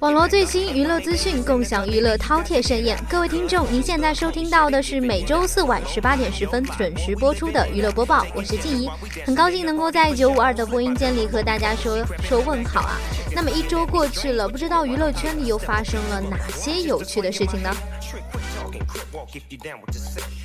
网络最新娱乐资讯，共享娱乐饕餮盛宴。各位听众，您现在收听到的是每周四晚十八点十分准时播出的娱乐播报，我是静怡，很高兴能够在九五二的播音间里和大家说说问好啊。那么一周过去了，不知道娱乐圈里又发生了哪些有趣的事情呢？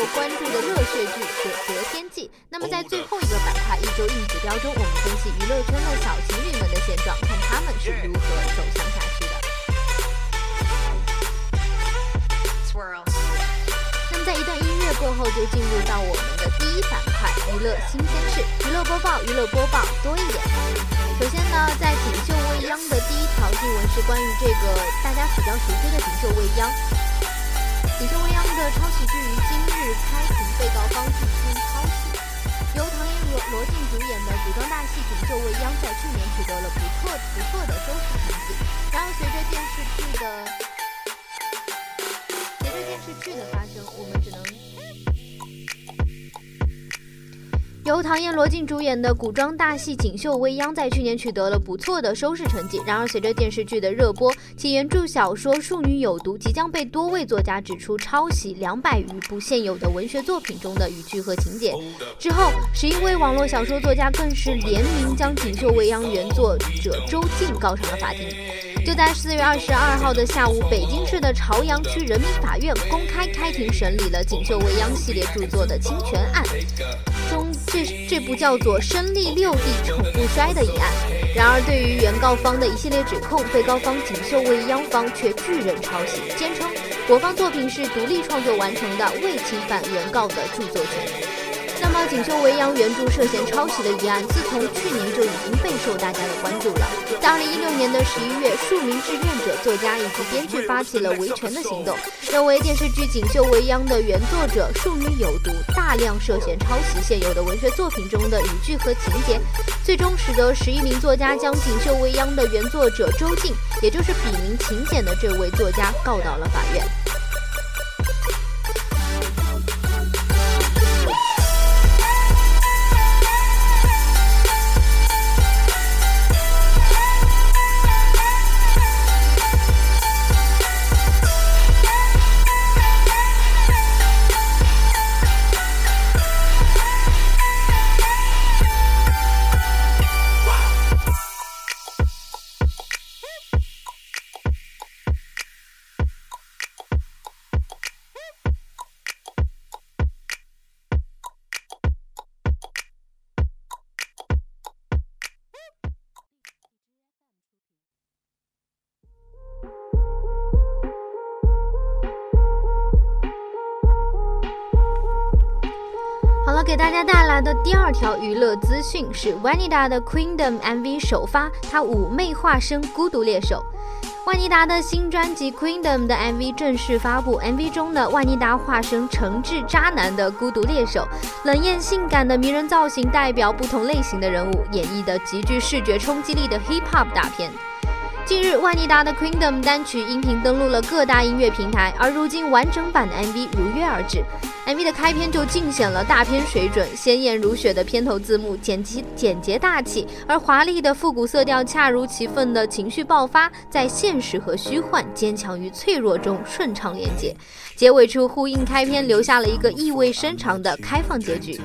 受关注的热血剧《舍得天记》。那么在最后一个板块一周硬指标中，我们分析娱乐圈的小情侣们的现状，看他们是如何走向下去的。那么在一段音乐过后，就进入到我们的第一板块——娱乐新鲜事。娱乐播报，娱乐播报多一点。首先呢，在锦绣未央的第一条新闻是关于这个大家比较熟知的锦绣未央。锦绣未央的抄袭剧于今开庭，被告方拒称抄袭。由唐嫣、罗罗晋主演的古装大戏《锦绣未央》在去年取得了不错不错的收视成绩。然而，随着电视剧的随着电视剧的发生，我们由唐嫣、罗晋主演的古装大戏《锦绣未央》在去年取得了不错的收视成绩。然而，随着电视剧的热播，其原著小说《庶女有毒》即将被多位作家指出抄袭两百余部现有的文学作品中的语句和情节。之后，十一位网络小说作家更是联名将《锦绣未央》原作者周静告上了法庭。就在四月二十二号的下午，北京市的朝阳区人民法院公开开庭审理了《锦绣未央》系列著作的侵权案中这这部叫做《申利六弟宠不衰》的一案。然而，对于原告方的一系列指控，被告方锦绣未央方却拒认抄袭，坚称我方作品是独立创作完成的，未侵犯原告的著作权。《锦绣未央》原著涉嫌抄袭的一案，自从去年就已经备受大家的关注了。在二零一六年的十一月，数名志愿者、作家以及编剧发起了维权的行动，认为电视剧《锦绣未央》的原作者庶女有毒，大量涉嫌抄袭现有的文学作品中的语句和情节，最终使得十一名作家将《锦绣未央》的原作者周静，也就是笔名秦简的这位作家告到了法院。好了，给大家带来的第二条娱乐资讯是 Vanida 的 Queendom MV 首发，她妩媚化身孤独猎手。万妮达的新专辑 Queendom 的 MV 正式发布，MV 中的万妮达化身诚挚渣男的孤独猎手，冷艳性感的迷人造型代表不同类型的人物，演绎的极具视觉冲击力的 Hip Hop 大片。近日，万妮达的《Kingdom》单曲音频登陆了各大音乐平台，而如今完整版的 MV 如约而至。MV 的开篇就尽显了大片水准，鲜艳如雪的片头字幕，简洁简洁大气，而华丽的复古色调恰如其分的情绪爆发，在现实和虚幻、坚强与脆弱中顺畅连接，结尾处呼应开篇，留下了一个意味深长的开放结局。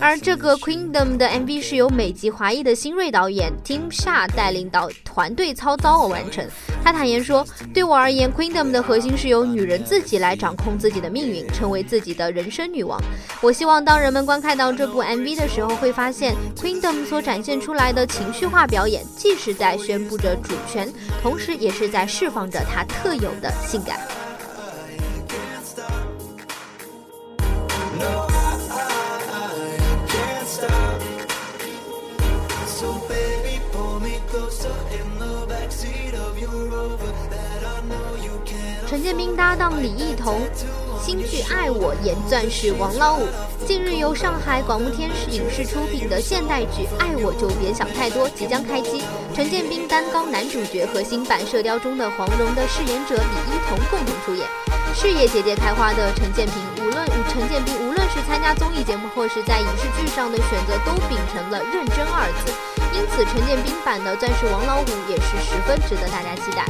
而这个 Kingdom 的 MV 是由美籍华裔的新锐导演 Tim Shah 带领导团队操刀而完成。他坦言说：“对我而言，Kingdom 的核心是由女人自己来掌控自己的命运，成为自己的人生女王。我希望当人们观看到这部 MV 的时候，会发现 Kingdom 所展现出来的情绪化表演，既是在宣布着主权，同时也是在释放着它特有的性感。”陈建斌搭档李艺彤，新剧《爱我》演钻石王老五。近日由上海广幕天视影视出品的现代剧《爱我就别想太多》即将开机，陈建斌担纲男主角和新版《射雕》中的黄蓉的饰演者李艺彤共同出演。事业节节开花的陈建平，无论与陈建斌无论是参加综艺节目或是在影视剧上的选择，都秉承了认真二字。因此，陈建斌版的钻石王老五也是十分值得大家期待。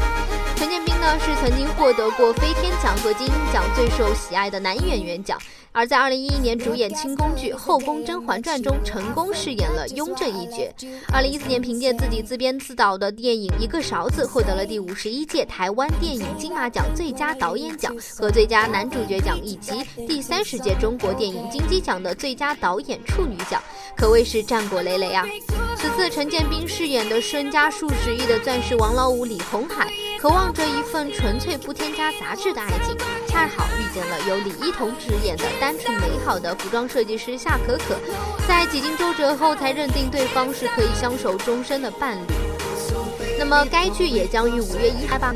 陈建斌呢是曾经获得过飞天奖和金鹰奖最受喜爱的男演员奖，而在二零一一年主演清宫剧《后宫甄嬛传》中成功饰演了雍正一角。二零一四年凭借自己自编自导的电影《一个勺子》获得了第五十一届台湾电影金马奖最佳导演奖和最佳男主角奖，以及第三十届中国电影金鸡奖的最佳导演处女奖，可谓是战果累累啊！此次陈建斌饰演的身家数十亿的钻石王老五李红海。渴望着一份纯粹不添加杂质的爱情，恰好遇见了由李一桐饰演的单纯美好的服装设计师夏可可，在几经周折后才认定对方是可以相守终身的伴侣。那么该剧也将于五月一拍吧。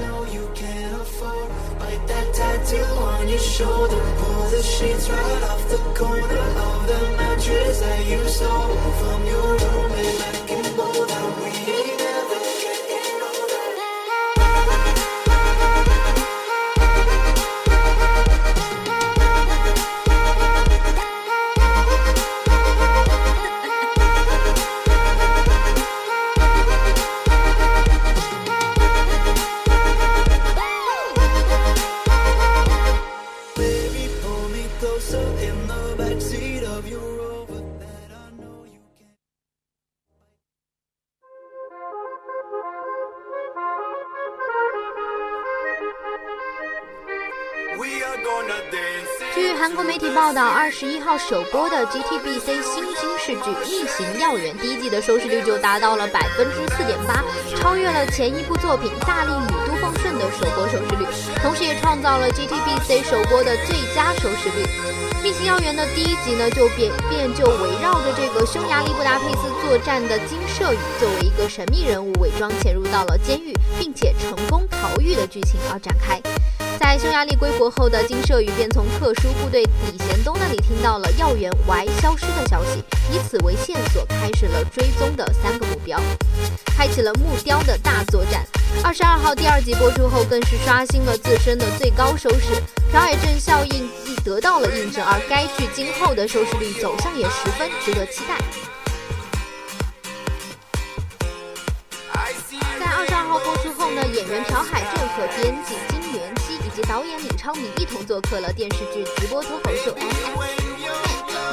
十一号首播的 GTBC 新惊视剧《逆行药园》第一季的收视率就达到了百分之四点八，超越了前一部作品《大力女都奉顺》的首播收视率，同时也创造了 GTBC 首播的最佳收视率。《逆行药园》的第一集呢，就便便就围绕着这个匈牙利布达佩斯作战的金摄宇作为一个神秘人物，伪装潜入到了监狱，并且成功逃狱的剧情而展开。在匈牙利归国后的金摄宇便从特殊部队李贤东那里听到了要员 Y 消失的消息，以此为线索，开始了追踪的三个目标，开启了木雕的大作战。二十二号第二集播出后，更是刷新了自身的最高收视，朴海镇效应亦得到了印证，而该剧今后的收视率走向也十分值得期待。在二十二号播出后呢，演员朴海镇和编辑金及。导演李昌明一同做客了电视剧直播脱口秀《M X Man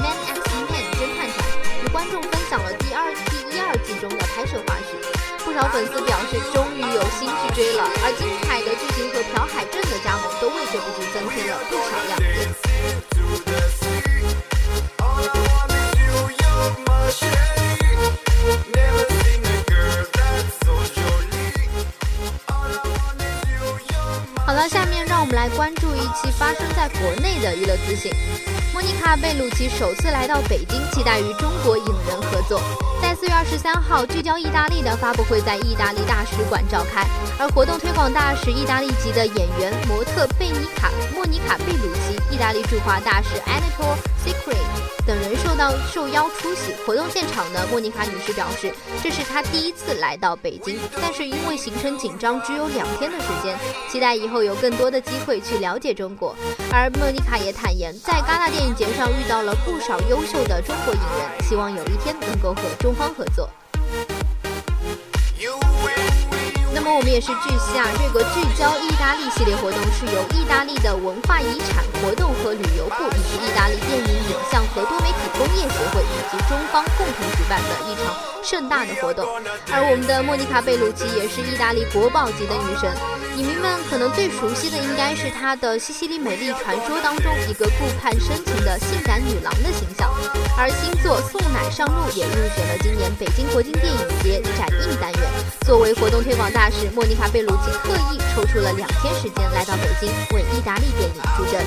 Man X Man 侦探团》，与观众分享了第二第一二季中的拍摄花絮。不少粉丝表示，终于有心去追了。而精彩的剧情和朴海镇的加盟，都为这部剧增添了不少亮点来关注一期发生在国内的娱乐资讯。莫妮卡贝鲁奇首次来到北京，期待与中国影人合作。在四月二十三号，聚焦意大利的发布会在意大利大使馆召开，而活动推广大使意大利籍的演员模特贝妮卡莫妮卡贝鲁奇意大利驻华大使 Anatole Secret 等人受到受邀出席活动现场呢。莫妮卡女士表示，这是她第一次来到北京，但是因为行程紧张，只有两天的时间，期待以后有更多的机会去了解中国。而莫妮卡也坦言，在戛纳电影节上遇到了不少优秀的中国影人，希望有一天能够和中方合作。那么我们也是据悉啊，这个聚焦意意大利系列活动是由意大利的文化遗产活动和旅游部以及意大利电影影像和多媒体工业协会以及中方共同举办的一场盛大的活动。而我们的莫妮卡贝鲁奇也是意大利国宝级的女神。影迷们可能最熟悉的应该是她的《西西里美丽传说》当中一个顾盼深情的性感女郎的形象，而新作《送奶上路》也入选了今年北京国际电影节展映单元。作为活动推广大使，莫妮卡·贝鲁奇特意抽出了两天时间来到北京，为意大利电影助阵。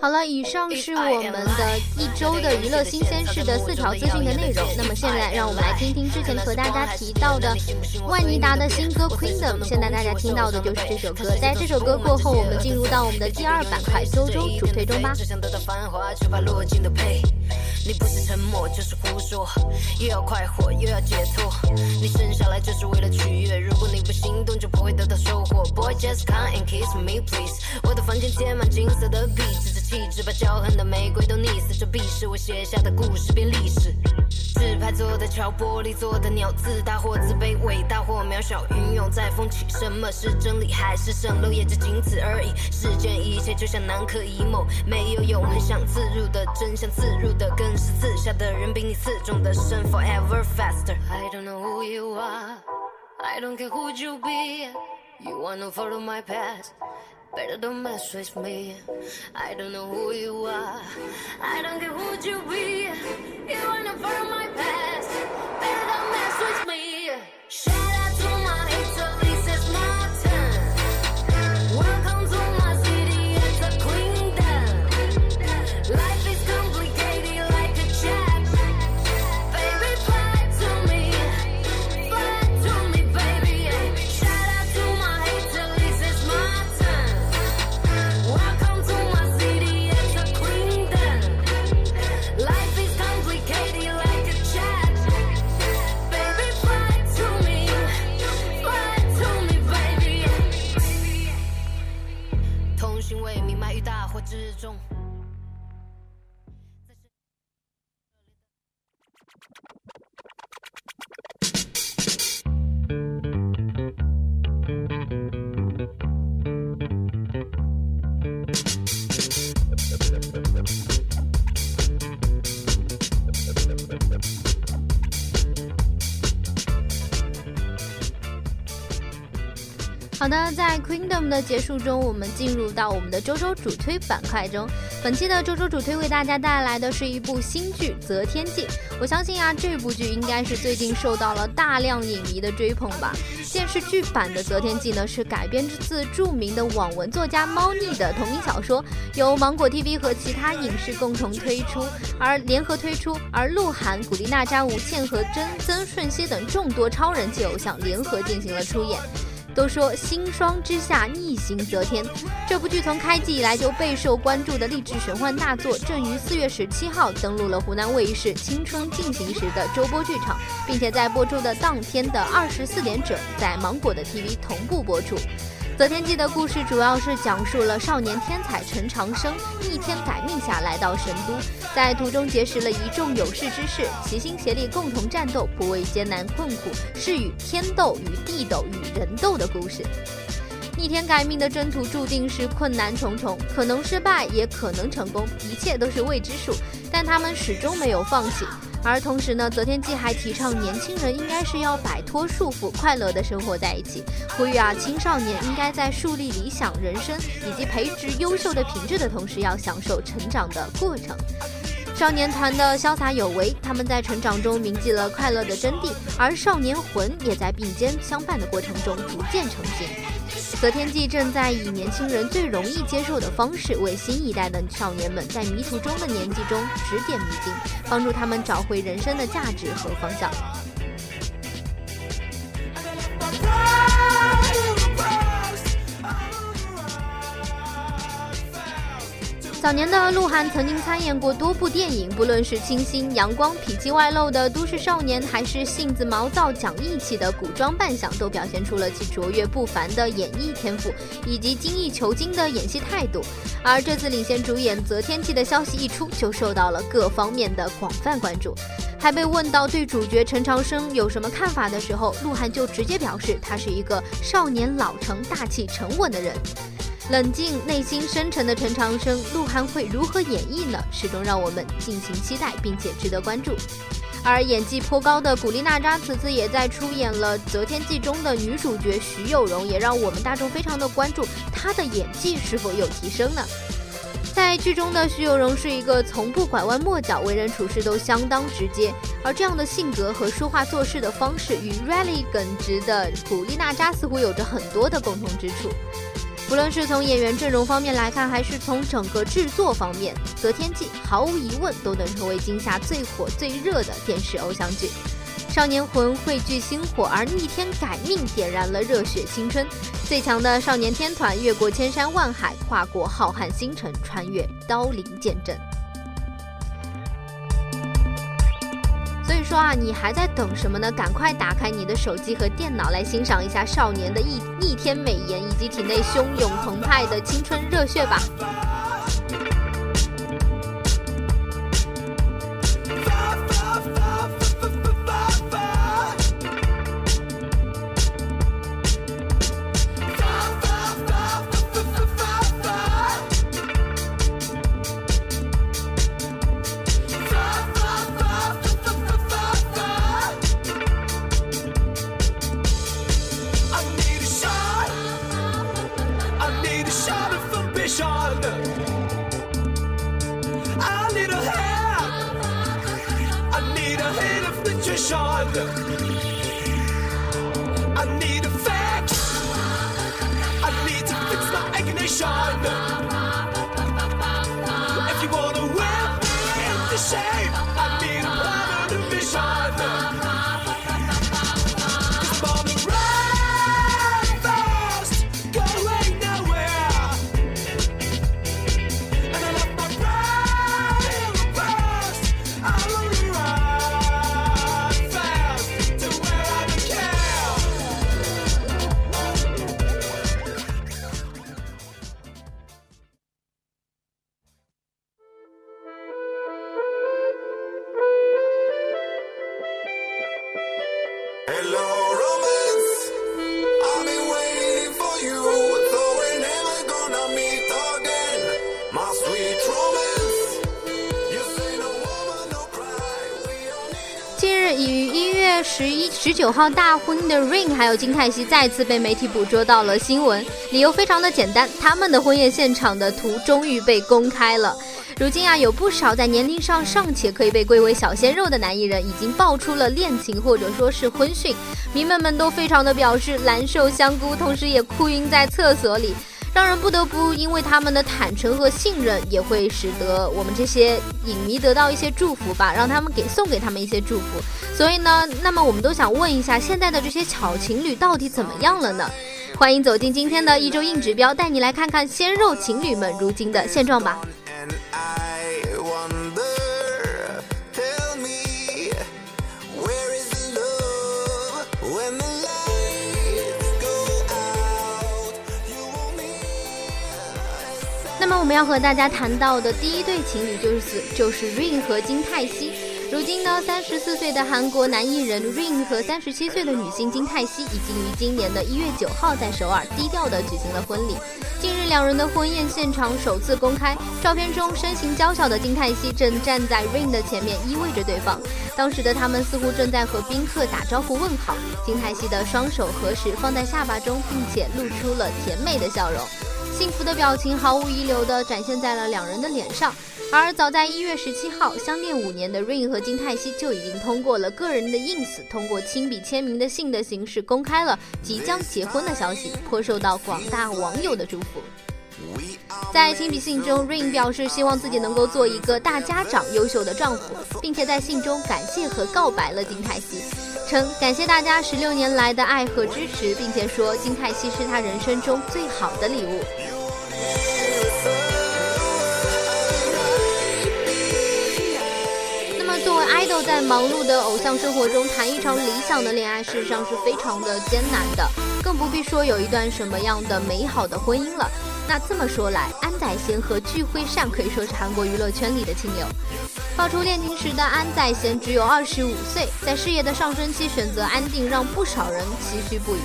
好了，以上是我们的一周的娱乐新鲜事的四条资讯的内容。那么现在，让我们来听听之前和大家提到的万妮达的新歌《Queendom》。现在大家听到的就是这首歌。在这首歌过后，我们进入到我们的第二板块周周主推中吧。你不是沉默，就是胡说，又要快活又要解脱。你生下来就是为了取悦，如果你不行动，就不会得到收获。Boy just come and kiss me please。我的房间贴满金色的壁纸，这气质把骄横的玫瑰都溺死。这必是我写下的故事变历史。纸牌做的桥，玻璃做的鸟，自大或自卑，伟大或渺小，云涌在风起。什么是真理，还是蜃楼，也就仅此而已。世间一切就像南柯一梦，没有永恒，想自入的真相，自入的根。是刺下的人比你刺中的深，forever faster。I don't know who you are, I don't care who you be. You wanna follow my path, better don't mess with me. I don't know who you are, I don't care who you be. You wanna follow my path, better don't mess with me. 在 Queendom 的结束中，我们进入到我们的周周主推板块中。本期的周周主推为大家带来的是一部新剧《择天记》。我相信啊，这部剧应该是最近受到了大量影迷的追捧吧。电视剧版的《择天记》呢，是改编自著名的网文作家猫腻的同名小说，由芒果 TV 和其他影视共同推出，而联合推出，而鹿晗、古力娜扎、吴倩和曾曾舜晞等众多超人气偶像联合进行了出演。都说星霜之下逆行则天，这部剧从开机以来就备受关注的励志玄幻大作，正于四月十七号登陆了湖南卫视《青春进行时》的周播剧场，并且在播出的当天的二十四点整，在芒果的 TV 同步播出。《择天记》的故事主要是讲述了少年天才陈长生逆天改命下来到神都，在途中结识了一众有识之士，齐心协力共同战斗，不畏艰难困苦，是与天斗、与地斗、与人斗的故事。逆天改命的征途注定是困难重重，可能失败，也可能成功，一切都是未知数。但他们始终没有放弃。而同时呢，泽天记还提倡年轻人应该是要摆脱束缚，快乐的生活在一起，呼吁啊青少年应该在树立理想人生以及培植优秀的品质的同时，要享受成长的过程。少年团的潇洒有为，他们在成长中铭记了快乐的真谛，而少年魂也在并肩相伴的过程中逐渐成型。择天际正在以年轻人最容易接受的方式，为新一代的少年们在迷途中的年纪中指点迷津，帮助他们找回人生的价值和方向。早年的鹿晗曾经参演过多部电影，不论是清新阳光、痞气外露的都市少年，还是性子毛躁讲义气的古装扮相，都表现出了其卓越不凡的演艺天赋以及精益求精的演戏态度。而这次领衔主演择天记的消息一出，就受到了各方面的广泛关注。还被问到对主角陈长生有什么看法的时候，鹿晗就直接表示，他是一个少年老成、大气沉稳的人。冷静、内心深沉的陈长生，鹿晗会如何演绎呢？始终让我们尽情期待，并且值得关注。而演技颇高的古力娜扎此次也在出演了《择天记》中的女主角徐有容，也让我们大众非常的关注她的演技是否有提升呢？在剧中的徐有容是一个从不拐弯抹角、为人处事都相当直接，而这样的性格和说话做事的方式，与 Rally 耿直的古力娜扎似乎有着很多的共同之处。无论是从演员阵容方面来看，还是从整个制作方面，《择天记》毫无疑问都能成为今夏最火最热的电视偶像剧。少年魂汇聚星火，而逆天改命点燃了热血青春。最强的少年天团越过千山万海，跨过浩瀚星辰，穿越刀林剑阵。所以说啊，你还在等什么呢？赶快打开你的手机和电脑来欣赏一下少年的逆逆天美颜，以及体内汹涌澎湃的青春热血吧。号大婚的 Rain 还有金泰熙再次被媒体捕捉到了新闻，理由非常的简单，他们的婚宴现场的图终于被公开了。如今啊，有不少在年龄上尚且可以被归为小鲜肉的男艺人，已经爆出了恋情或者说是婚讯，迷们们都非常的表示难受香菇，同时也哭晕在厕所里。让人不得不因为他们的坦诚和信任，也会使得我们这些影迷得到一些祝福吧，让他们给送给他们一些祝福。所以呢，那么我们都想问一下，现在的这些小情侣到底怎么样了呢？欢迎走进今天的一周硬指标，带你来看看鲜肉情侣们如今的现状吧。那么我们要和大家谈到的第一对情侣就是就是 Rain 和金泰熙。如今呢，三十四岁的韩国男艺人 Rain 和三十七岁的女星金泰熙已经于今年的一月九号在首尔低调的举行了婚礼。近日，两人的婚宴现场首次公开，照片中身形娇小的金泰熙正站在 Rain 的前面依偎着对方。当时的他们似乎正在和宾客打招呼问好。金泰熙的双手合十放在下巴中，并且露出了甜美的笑容，幸福的表情毫无遗留地展现在了两人的脸上。而早在一月十七号，相恋五年的 Rain 和金泰熙就已经通过了个人的 ins，通过亲笔签名的信的形式公开了即将结婚的消息，颇受到广大网友的祝福。在亲笔信中，Rain 表示希望自己能够做一个大家长、优秀的丈夫，并且在信中感谢和告白了金泰熙，称感谢大家十六年来的爱和支持，并且说金泰熙是他人生中最好的礼物。那么作为 idol，在忙碌的偶像生活中谈一场理想的恋爱，事实上是非常的艰难的，更不必说有一段什么样的美好的婚姻了。那这么说来，安宰贤和具惠善可以说是韩国娱乐圈里的清流。爆出恋情时的安宰贤只有二十五岁，在事业的上升期选择安定，让不少人唏嘘不已。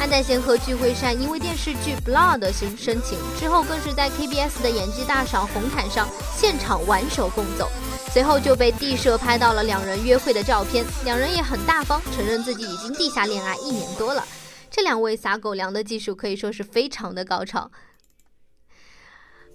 安宰贤和具惠善因为电视剧《Blood》新深情，之后更是在 KBS 的演技大赏红毯上现场挽手共走。随后就被地社拍到了两人约会的照片，两人也很大方，承认自己已经地下恋爱一年多了。这两位撒狗粮的技术可以说是非常的高超。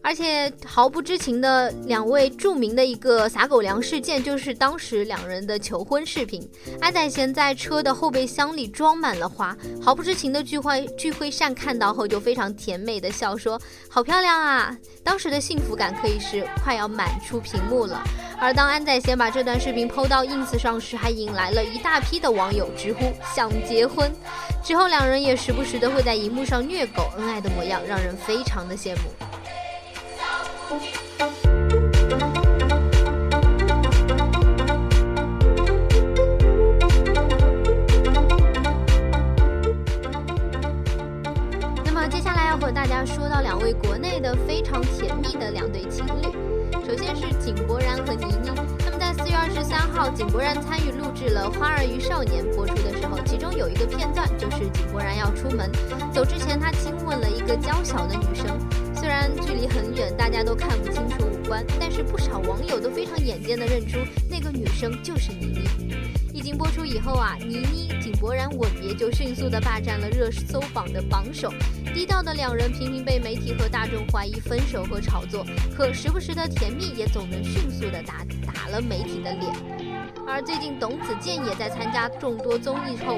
而且毫不知情的两位著名的一个撒狗粮事件，就是当时两人的求婚视频。安宰贤在车的后备箱里装满了花，毫不知情的聚会聚会善看到后就非常甜美的笑说：“好漂亮啊！”当时的幸福感可以是快要满出屏幕了。而当安宰贤把这段视频 PO 到 ins 上时，还引来了一大批的网友直呼想结婚。之后两人也时不时的会在荧幕上虐狗，恩爱的模样让人非常的羡慕。那么接下来要和大家说到两位国内的非常甜蜜的两对情侣，首先是井柏然和倪妮。那么在四月二十三号，井柏然参与录制了《花儿与少年》播出的时候，其中有一个片段就是井柏然要出门，走之前他亲吻了一个娇小的女生。虽然距离很远，大家都看不清楚五官，但是不少网友都非常眼尖的认出那个女生就是倪妮。一经播出以后啊，倪妮、井柏然吻别就迅速的霸占了热搜榜的榜首。低调的两人频频被媒体和大众怀疑分手和炒作，可时不时的甜蜜也总能迅速的打打了媒体的脸。而最近，董子健也在参加众多综艺后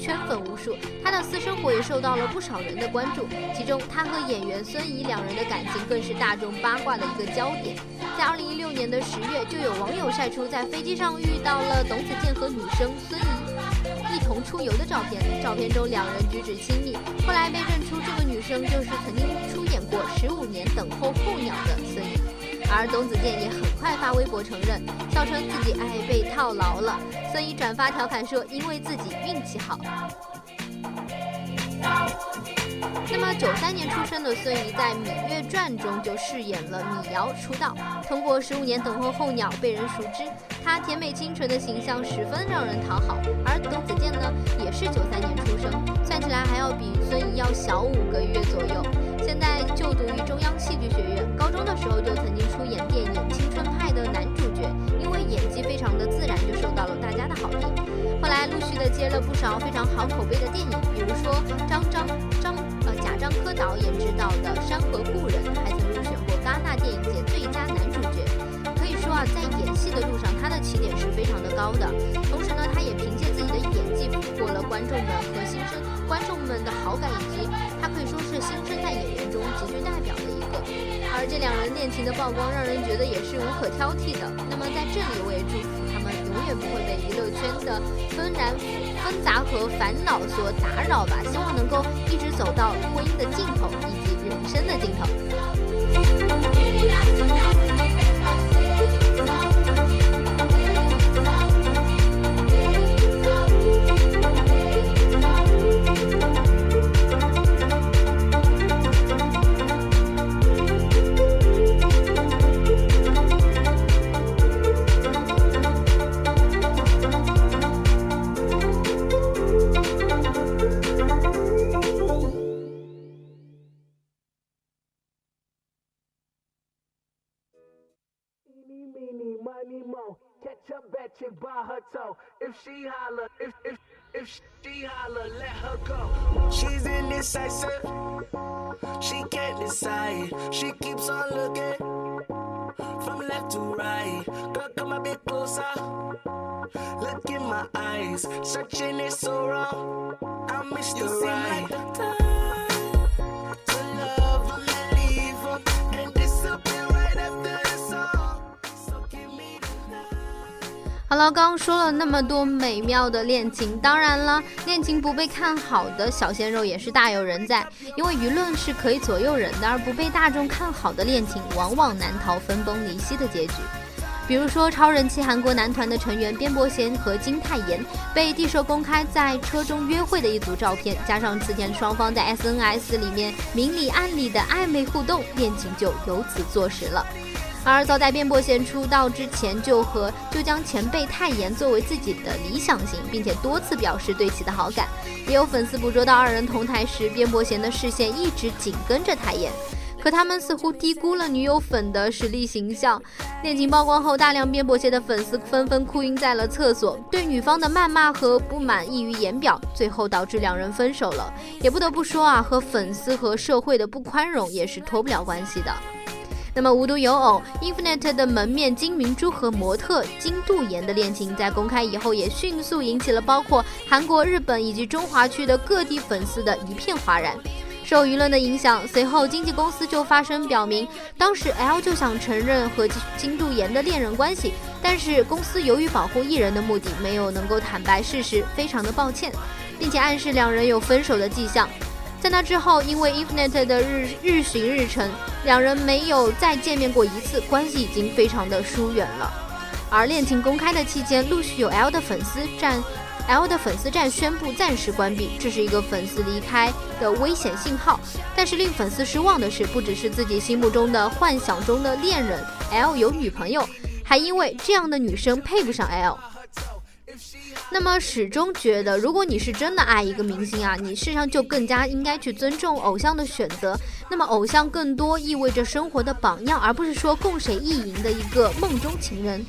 圈粉无数，他的私生活也受到了不少人的关注。其中，他和演员孙怡两人的感情更是大众八卦的一个焦点。在二零一六年的十月，就有网友晒出在飞机上遇到了董子健和女生孙怡一同出游的照片，照片中两人举止亲密。后来被认出，这个女生就是曾经出演过《十五年等候候鸟》的。而董子健也很快发微博承认，笑称自己爱被套牢了。孙怡转发调侃说：“因为自己运气好。”那么，九三年出生的孙怡在《芈月传》中就饰演了芈瑶出道，通过《十五年等候候鸟》被人熟知。她甜美清纯的形象十分让人讨好。而董子健呢，也是九三年出生，算起来还要比孙怡要小五个月左右。现在就读于中央戏剧学院，高中的时候就曾经出演电影《青春派》的男主角，因为演技非常的自然，就受到了大家的好评。后来陆续的接了不少非常好口碑的电影，比如说张张张呃贾樟柯导演执导的《山河故人》，还曾入选过戛纳电影节最佳男主角。可以说啊，在演戏的路上，他的起点是非常的高的。同时呢，他也凭借自己的演技俘获了观众们和新生观众们的好感，以及他可以说是新生代演员中极具代表的一个。而这两人恋情的曝光，让人觉得也是无可挑剔的。那么在这里，我也祝福他们永远不会被娱乐圈的纷然纷杂和烦恼所打扰吧。希望能够一直走到婚姻的尽头，以及人生的尽头。好了，刚刚说了那么多美妙的恋情，当然了，恋情不被看好的小鲜肉也是大有人在，因为舆论是可以左右人的，而不被大众看好的恋情，往往难逃分崩离析的结局。比如说，超人气韩国男团的成员边伯贤和金泰妍被地社公开在车中约会的一组照片，加上此前双方在 SNS 里面明里暗里的暧昧互动，恋情就由此坐实了。而早在边伯贤出道之前，就和就将前辈泰妍作为自己的理想型，并且多次表示对其的好感。也有粉丝捕捉到二人同台时，边伯贤的视线一直紧跟着泰妍。可他们似乎低估了女友粉的实力形象。恋情曝光后，大量边伯贤的粉丝纷纷哭晕在了厕所，对女方的谩骂和不满溢于言表，最后导致两人分手了。也不得不说啊，和粉丝和社会的不宽容也是脱不了关系的。那么无独有偶，Infinite 的门面金明珠和模特金度妍的恋情在公开以后，也迅速引起了包括韩国、日本以及中华区的各地粉丝的一片哗然。受舆论的影响，随后经纪公司就发声表明，当时 L 就想承认和金度妍的恋人关系，但是公司由于保护艺人的目的，没有能够坦白事实，非常的抱歉，并且暗示两人有分手的迹象。在那之后，因为 Infinite 的日日巡日程，两人没有再见面过一次，关系已经非常的疏远了。而恋情公开的期间，陆续有 L 的粉丝站，L 的粉丝站宣布暂时关闭，这是一个粉丝离开的危险信号。但是令粉丝失望的是，不只是自己心目中的幻想中的恋人 L 有女朋友，还因为这样的女生配不上 L。那么始终觉得，如果你是真的爱一个明星啊，你事实上就更加应该去尊重偶像的选择。那么偶像更多意味着生活的榜样，而不是说共谁意淫的一个梦中情人。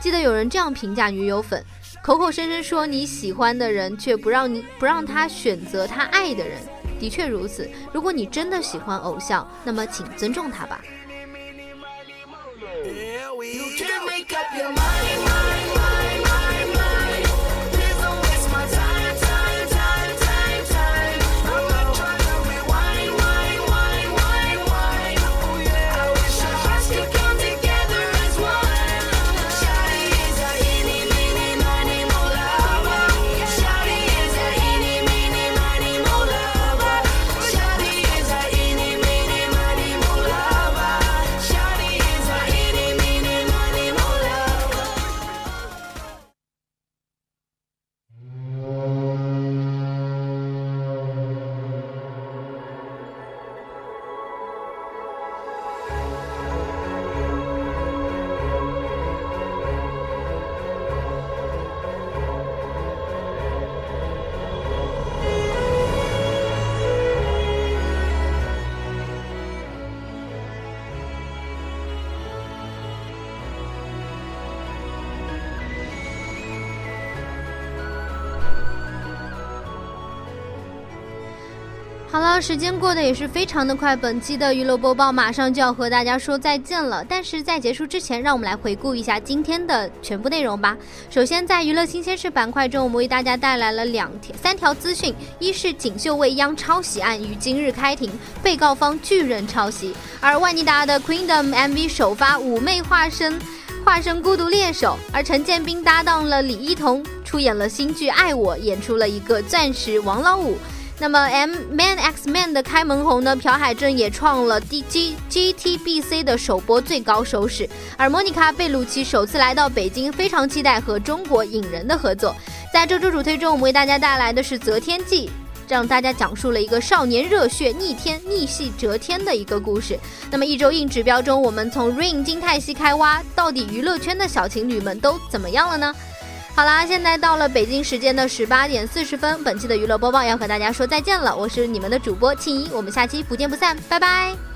记得有人这样评价女友粉，口口声声说你喜欢的人，却不让你不让他选择他爱的人。的确如此，如果你真的喜欢偶像，那么请尊重他吧。时间过得也是非常的快，本期的娱乐播报马上就要和大家说再见了。但是在结束之前，让我们来回顾一下今天的全部内容吧。首先，在娱乐新鲜事板块中，我们为大家带来了两条、三条资讯：一是锦绣未央抄袭案于今日开庭，被告方拒认抄袭；而万妮达的 Queendom MV 首发，妩媚化身化身孤独猎手，而陈建斌搭档了李一桐，出演了新剧《爱我》，演出了一个钻石王老五。那么 M Man X Man 的开门红呢？朴海镇也创了 D G G T B C 的首播最高收视，而莫妮卡贝鲁奇首次来到北京，非常期待和中国影人的合作。在这周主推中，我们为大家带来的是《择天记》。让大家讲述了一个少年热血逆天逆袭折天的一个故事。那么一周硬指标中，我们从 Rain 金泰熙开挖，到底娱乐圈的小情侣们都怎么样了呢？好啦，现在到了北京时间的十八点四十分，本期的娱乐播报要和大家说再见了。我是你们的主播庆怡，我们下期不见不散，拜拜。